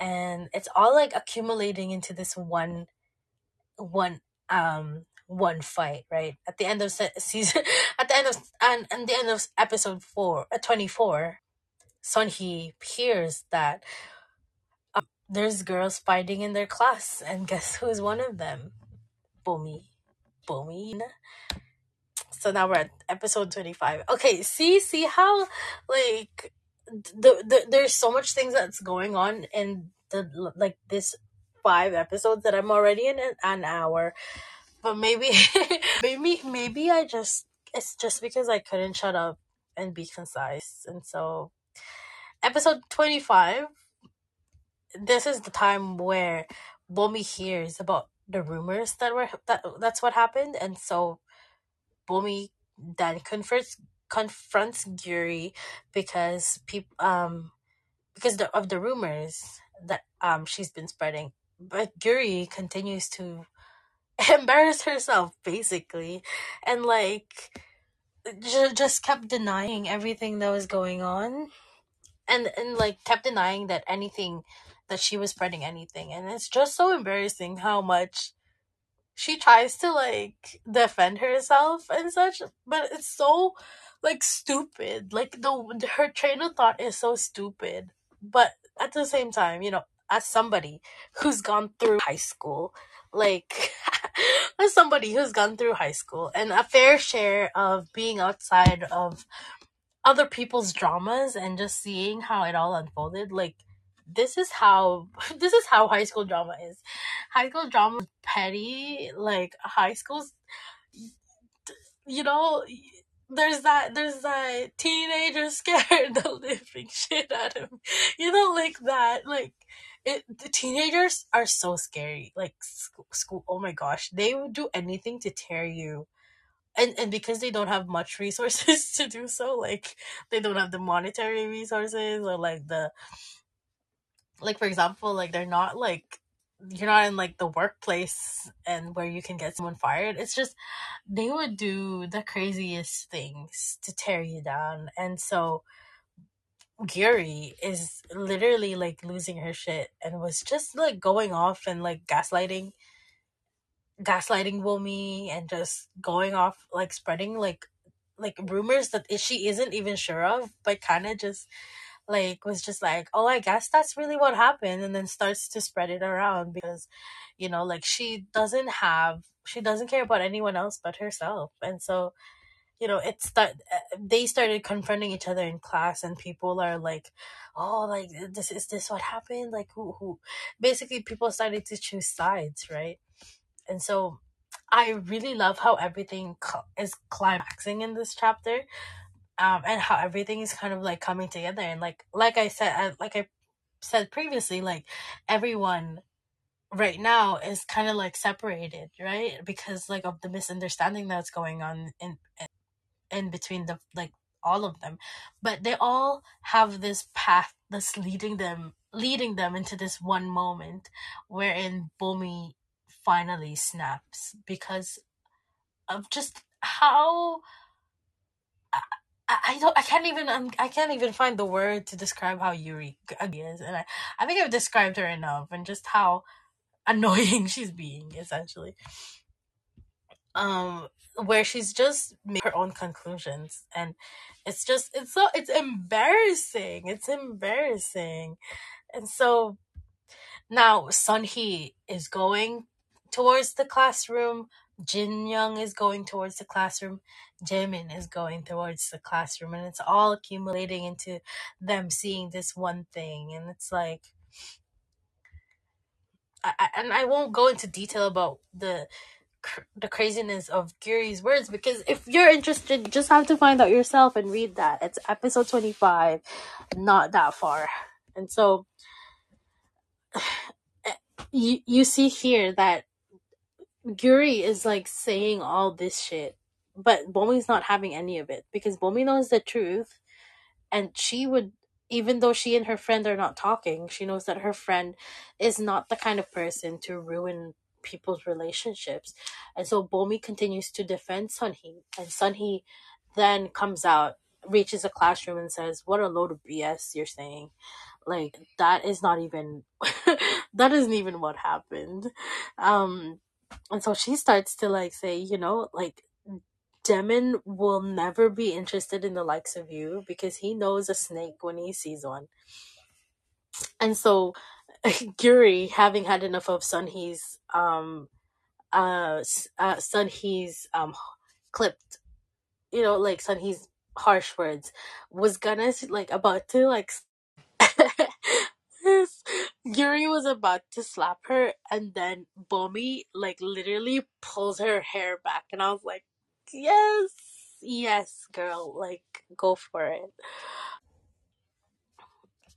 And it's all like accumulating into this one one um one fight right at the end of se- season at the end of and, and the end of episode 4 uh, 24 Sunhee hears that um, there's girls fighting in their class and guess who's one of them Bomi Bomi so now we're at episode 25 okay see see how like the, the there's so much things that's going on in the like this five episodes that I'm already in an, an hour. But maybe maybe maybe I just it's just because I couldn't shut up and be concise. And so episode 25 this is the time where Bomi hears about the rumors that were that that's what happened. And so Bomi then confronts confronts Guri because people um because the, of the rumors that um she's been spreading. But Guri continues to embarrass herself basically. And like ju- just kept denying everything that was going on. And and like kept denying that anything that she was spreading anything and it's just so embarrassing how much she tries to like defend herself and such but it's so like stupid. Like the her train of thought is so stupid but at the same time you know as somebody who's gone through high school like as somebody who's gone through high school and a fair share of being outside of other people's dramas and just seeing how it all unfolded like this is how this is how high school drama is. High school drama petty like high school's you know there's that there's that teenager scared the living shit out of me you know like that like it the teenagers are so scary like school oh my gosh they would do anything to tear you. And and because they don't have much resources to do so like they don't have the monetary resources or like the like for example like they're not like you're not in like the workplace and where you can get someone fired. It's just they would do the craziest things to tear you down. And so Guri is literally like losing her shit and was just like going off and like gaslighting gaslighting Bomi and just going off like spreading like like rumors that she isn't even sure of but kind of just like was just like oh i guess that's really what happened and then starts to spread it around because you know like she doesn't have she doesn't care about anyone else but herself and so you know it's that eh, they started confronting each other in class and people are like oh like eh, this is this what happened? Like who who basically people started to choose sides right? And so i really love how everything is climaxing in this chapter um and how everything is kind of like coming together and like like i said I, like i said previously like everyone right now is kind of like separated right? Because like of the misunderstanding that's going on in in between the like all of them. But they all have this path that's leading them leading them into this one moment wherein Bomi finally snaps because of just how I, don't I can't even um, I can't even find the word to describe how Yuri is and I, I think I've described her enough and just how annoying she's being essentially. Um where she's just made her own conclusions and it's just it's so it's embarrassing it's embarrassing. And so now sunhee is going towards the classroom jin young is going towards the classroom jimin is going towards the classroom and it's all accumulating into them seeing this one thing and it's like I, and I won't go into detail about the the craziness of Guri's words because if you're interested, just have to find out yourself and read that. It's episode 25, not that far. And so eh, you you see here that Guri is like saying all this shit, but Bomi's not having any of it because Bomi knows the truth and she would even though she and her friend are not talking she knows that her friend is not the kind of person to ruin people's relationships. And so bomi continues to defend sunhee and sunhee then comes out reaches a classroom and says what a load of bs you're saying. Like that is not even that isn't even what happened. Um and so she starts to like say you know like Demon will never be interested in the likes of you because he knows a snake when he sees one. And so Guri, having had enough of Sunhee's um uh, uh Sunhee's um clipped, you know, like Sun He's harsh words, was gonna like about to like Yuri was about to slap her, and then Bomi like literally pulls her hair back, and I was like, "Yes, yes, girl, like go for it."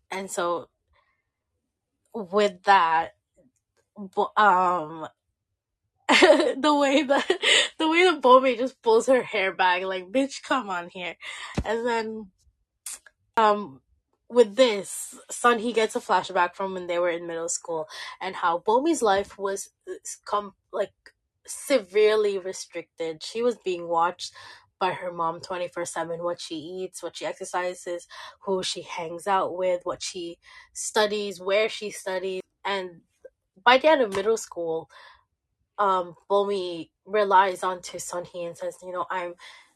And so with that, um, the way that the way that Bomi just pulls her hair back, like, "Bitch, come on here," and then um with this son he gets a flashback from when they were in middle school and how Bomi's life was com- like severely restricted. She was being watched by her mom 24/7 what she eats what she exercises who she hangs out with what she studies where she studies. And by the end of middle school um Bomi relies on to Sunhee and says you know I'm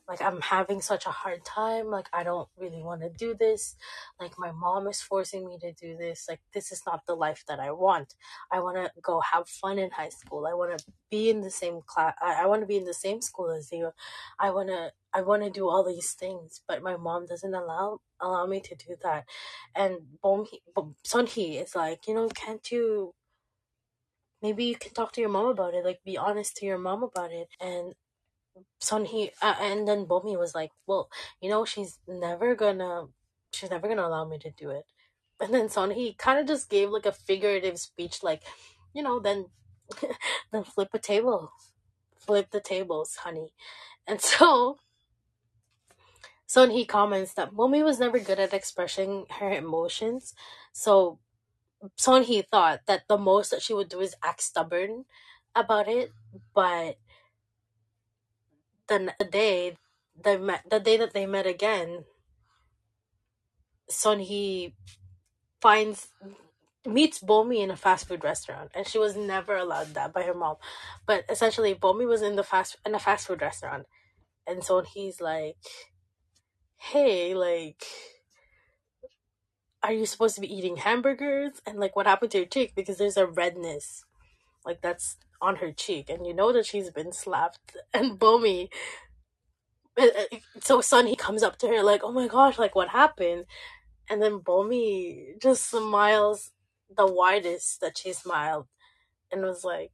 like i'm having such a hard time like i don't really want to do this. Like my mom is forcing me to do this. Like this is not the life that i want. I want to go have fun in high school. I want to be in the same class i, I want to be in the same school as you. I want to i want to do all these things but my mom doesn't allow allow me to do that. And Bom Sonhee is like you know can't you maybe you can talk to your mom about it like be honest to your mom about it. And Sonhee uh, and then Bomi was like, "Well, you know, she's never gonna, she's never gonna allow me to do it." And then Sonhee kind of just gave like a figurative speech, like, you know, then, then flip a table, flip the tables, honey. And so Sonhee comments that Bomi was never good at expressing her emotions, so Sonhee thought that the most that she would do is act stubborn about it, but the, day they met, the day that they met again, Sonhee finds meets Bomi in a fast food restaurant, and she was never allowed that by her mom. But essentially, Bomi was in the fast in a fast food restaurant, and so he's like, "Hey, like." Are you supposed to be eating hamburgers? And like, what happened to your cheek? Because there's a redness, like that's on her cheek, and you know that she's been slapped. And Bomi uh, so Sonhee comes up to her like, "Oh my gosh, like what happened?" And then Bomi just smiles the widest that she smiled and was like,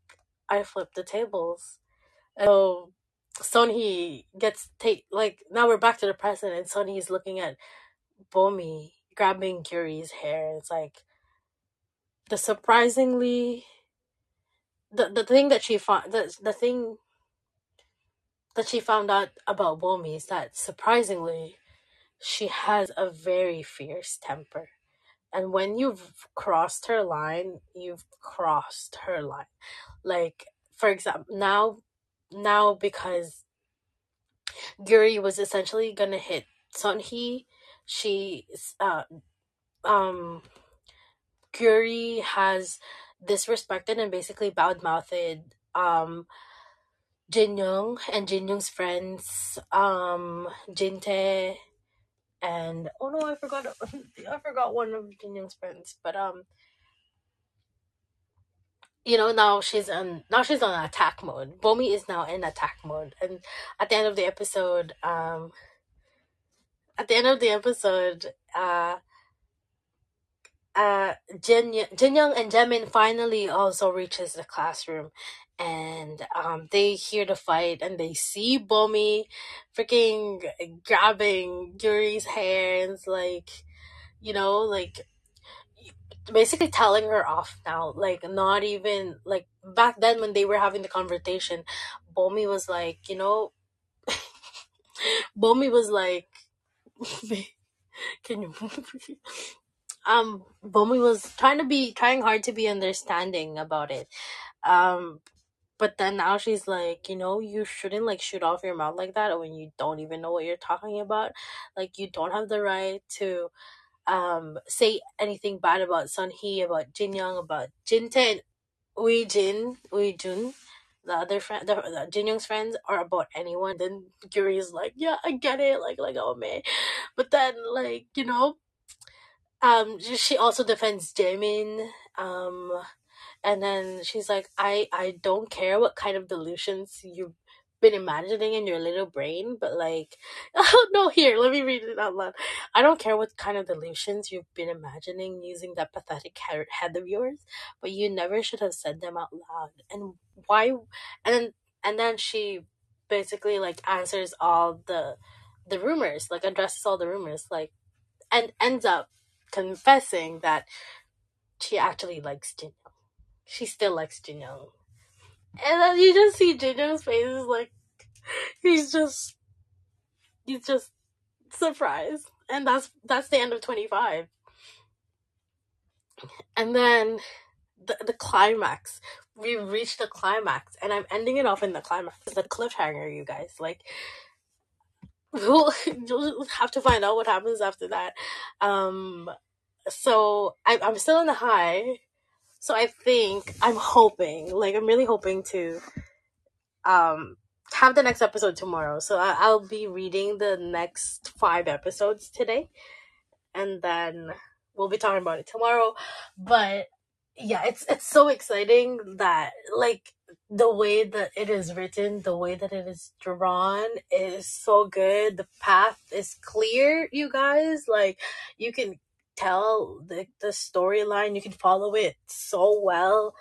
"I flipped the tables." And so Sonhee gets take like now we're back to the present, and Sonhee's looking at Bomi grabbing Yuri's hair. It's like the surprisingly the the thing that she found the the thing that she found out about Bomi is that surprisingly she has a very fierce temper. And when you've crossed her line, you've crossed her line. Like, for example, now, now because Yuri was essentially gonna hit Sonhee, she, uh, um, Yuri has disrespected and basically bowed mouthed, um, Jin Young and Jin Young's friends, um, Jin Tae, and oh no, I forgot I forgot one of Jin Young's friends, but um, you know now she's on now she's on attack mode. Bomi is now in attack mode, and at the end of the episode, um, at the end of the episode, uh. Uh, Jin, Jin Young and Jaemin finally also reaches the classroom, and um, they hear the fight and they see Bomi freaking grabbing Yuri's hands, like you know, like basically telling her off now. Like not even like back then when they were having the conversation, Bomi was like, you know, Bomi was like, can you? um, Bomi was trying to be trying hard to be understanding about it. Um, but then now she's like, you know, you shouldn't like shoot off your mouth like that when you don't even know what you're talking about. Like you don't have the right to um say anything bad about Sun Hee, about Jin Young, about Jin Tae and Ui Jin, Ui Jun, the other friend, the, the Jin Young's friends, or about anyone. Then Yuri's like, yeah, I get it, like like oh man, but then like you know, um, she also defends Jaemin, um, and then she's like, I I don't care what kind of delusions you've been imagining in your little brain, but like, oh no, here, let me read it out loud. I don't care what kind of delusions you've been imagining using that pathetic he- head of yours, but you never should have said them out loud. And why? And then and then she basically like answers all the the rumors, like addresses all the rumors, like and ends up confessing that she actually likes Jin. She still likes Jin. And then you just see Jin face is like he's just he's just surprised. And that's that's the end of twenty five. And then the the climax. We reached the climax and I'm ending it off in the climax. It's a cliffhanger, you guys. Like we'll you'll have to find out what happens after that. Um so I, I'm still in the high. So I think I'm hoping, like I'm really hoping to um have the next episode tomorrow. So I- I'll be reading the next five episodes today, and then we'll be talking about it tomorrow. But yeah, it's it's so exciting that like the way that it is written, the way that it is drawn is so good. The path is clear, you guys. Like you can tell the the storyline, you can follow it so well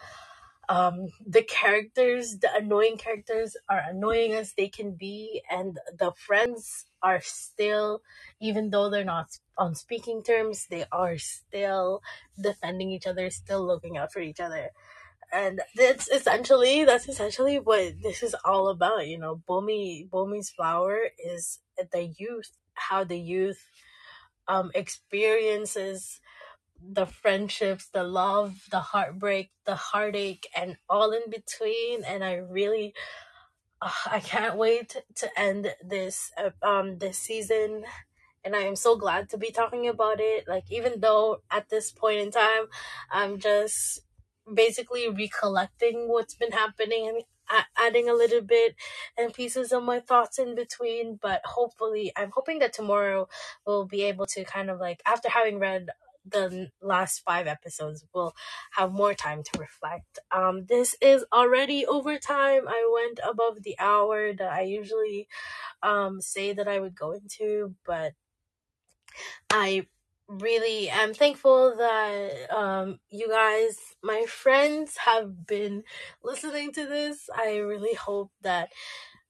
um the characters the annoying characters are annoying as they can be and the friends are still even though they're not on speaking terms they are still defending each other still looking out for each other and that's essentially that's essentially what this is all about you know bomi bomi's flower is the youth how the youth um experiences the friendships, the love, the heartbreak, the heartache, and all in between. And I really, uh, I can't wait to end this uh, um this season. And I am so glad to be talking about it. Like even though at this point in time, I'm just basically recollecting what's been happening and adding a little bit and pieces of my thoughts in between. But hopefully i'm hoping that tomorrow we'll be able to kind of like after having read the last five episodes we'll have more time to reflect. Um this is already overtime i went above the hour that i usually um say that i would go into but I really am thankful that um you guys my friends have been listening to this. I really hope that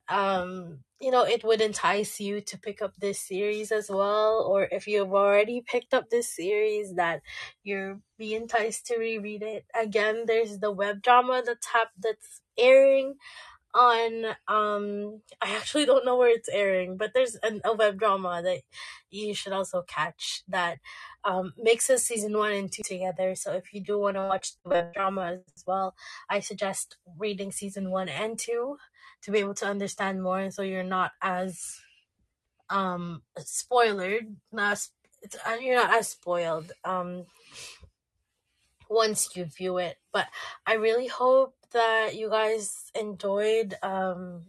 um you know it would entice you to pick up this series as well or if you've already picked up this series that you're be enticed to reread it. Again there's the web drama that's hap- that's airing on um I actually don't know where it's airing, but there's an, a web drama that you should also catch that um mixes season one and two together. So if you do want to watch the web drama as well, I suggest reading season one and two to be able to understand more, and so you're not as um spoiled, not uh, you're not as spoiled um once you view it. But I really hope that you guys enjoyed um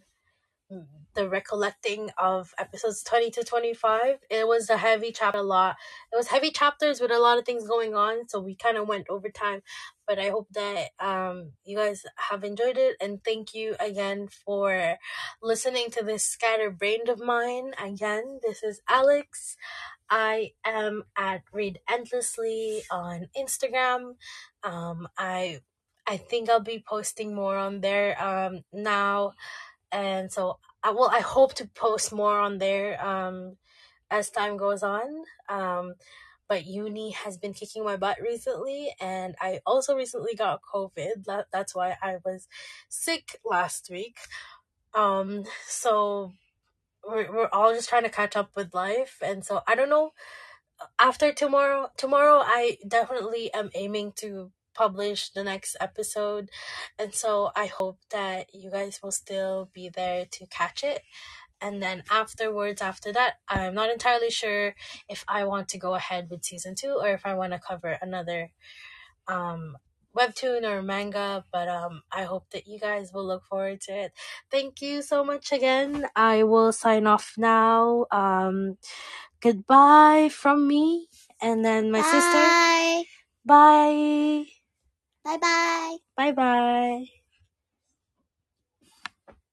the recollecting of episodes 20 to 25 it was a heavy chapter a lot it was heavy chapters with a lot of things going on so we kind of went over time. But i hope that um you guys have enjoyed it and thank you again for listening to this scattered brain of mine. Again this is alex i am at read endlessly on instagram um i i think i'll be posting more on there um now and so I well I hope to post more on there um as time goes on. Um but uni has been kicking my butt recently and I also recently got COVID. That, that's why I was sick last week. Um so we're, we're all just trying to catch up with life and so I don't know after tomorrow tomorrow i definitely am aiming to publish the next episode and so i hope that you guys will still be there to catch it and then afterwards after that i'm not entirely sure if i want to go ahead with season two or if i want to cover another um webtoon or manga but um i hope that you guys will look forward to it. Thank you so much again. I will sign off now. Um goodbye from me and then my sister. Bye. bye. Bye bye. bye bye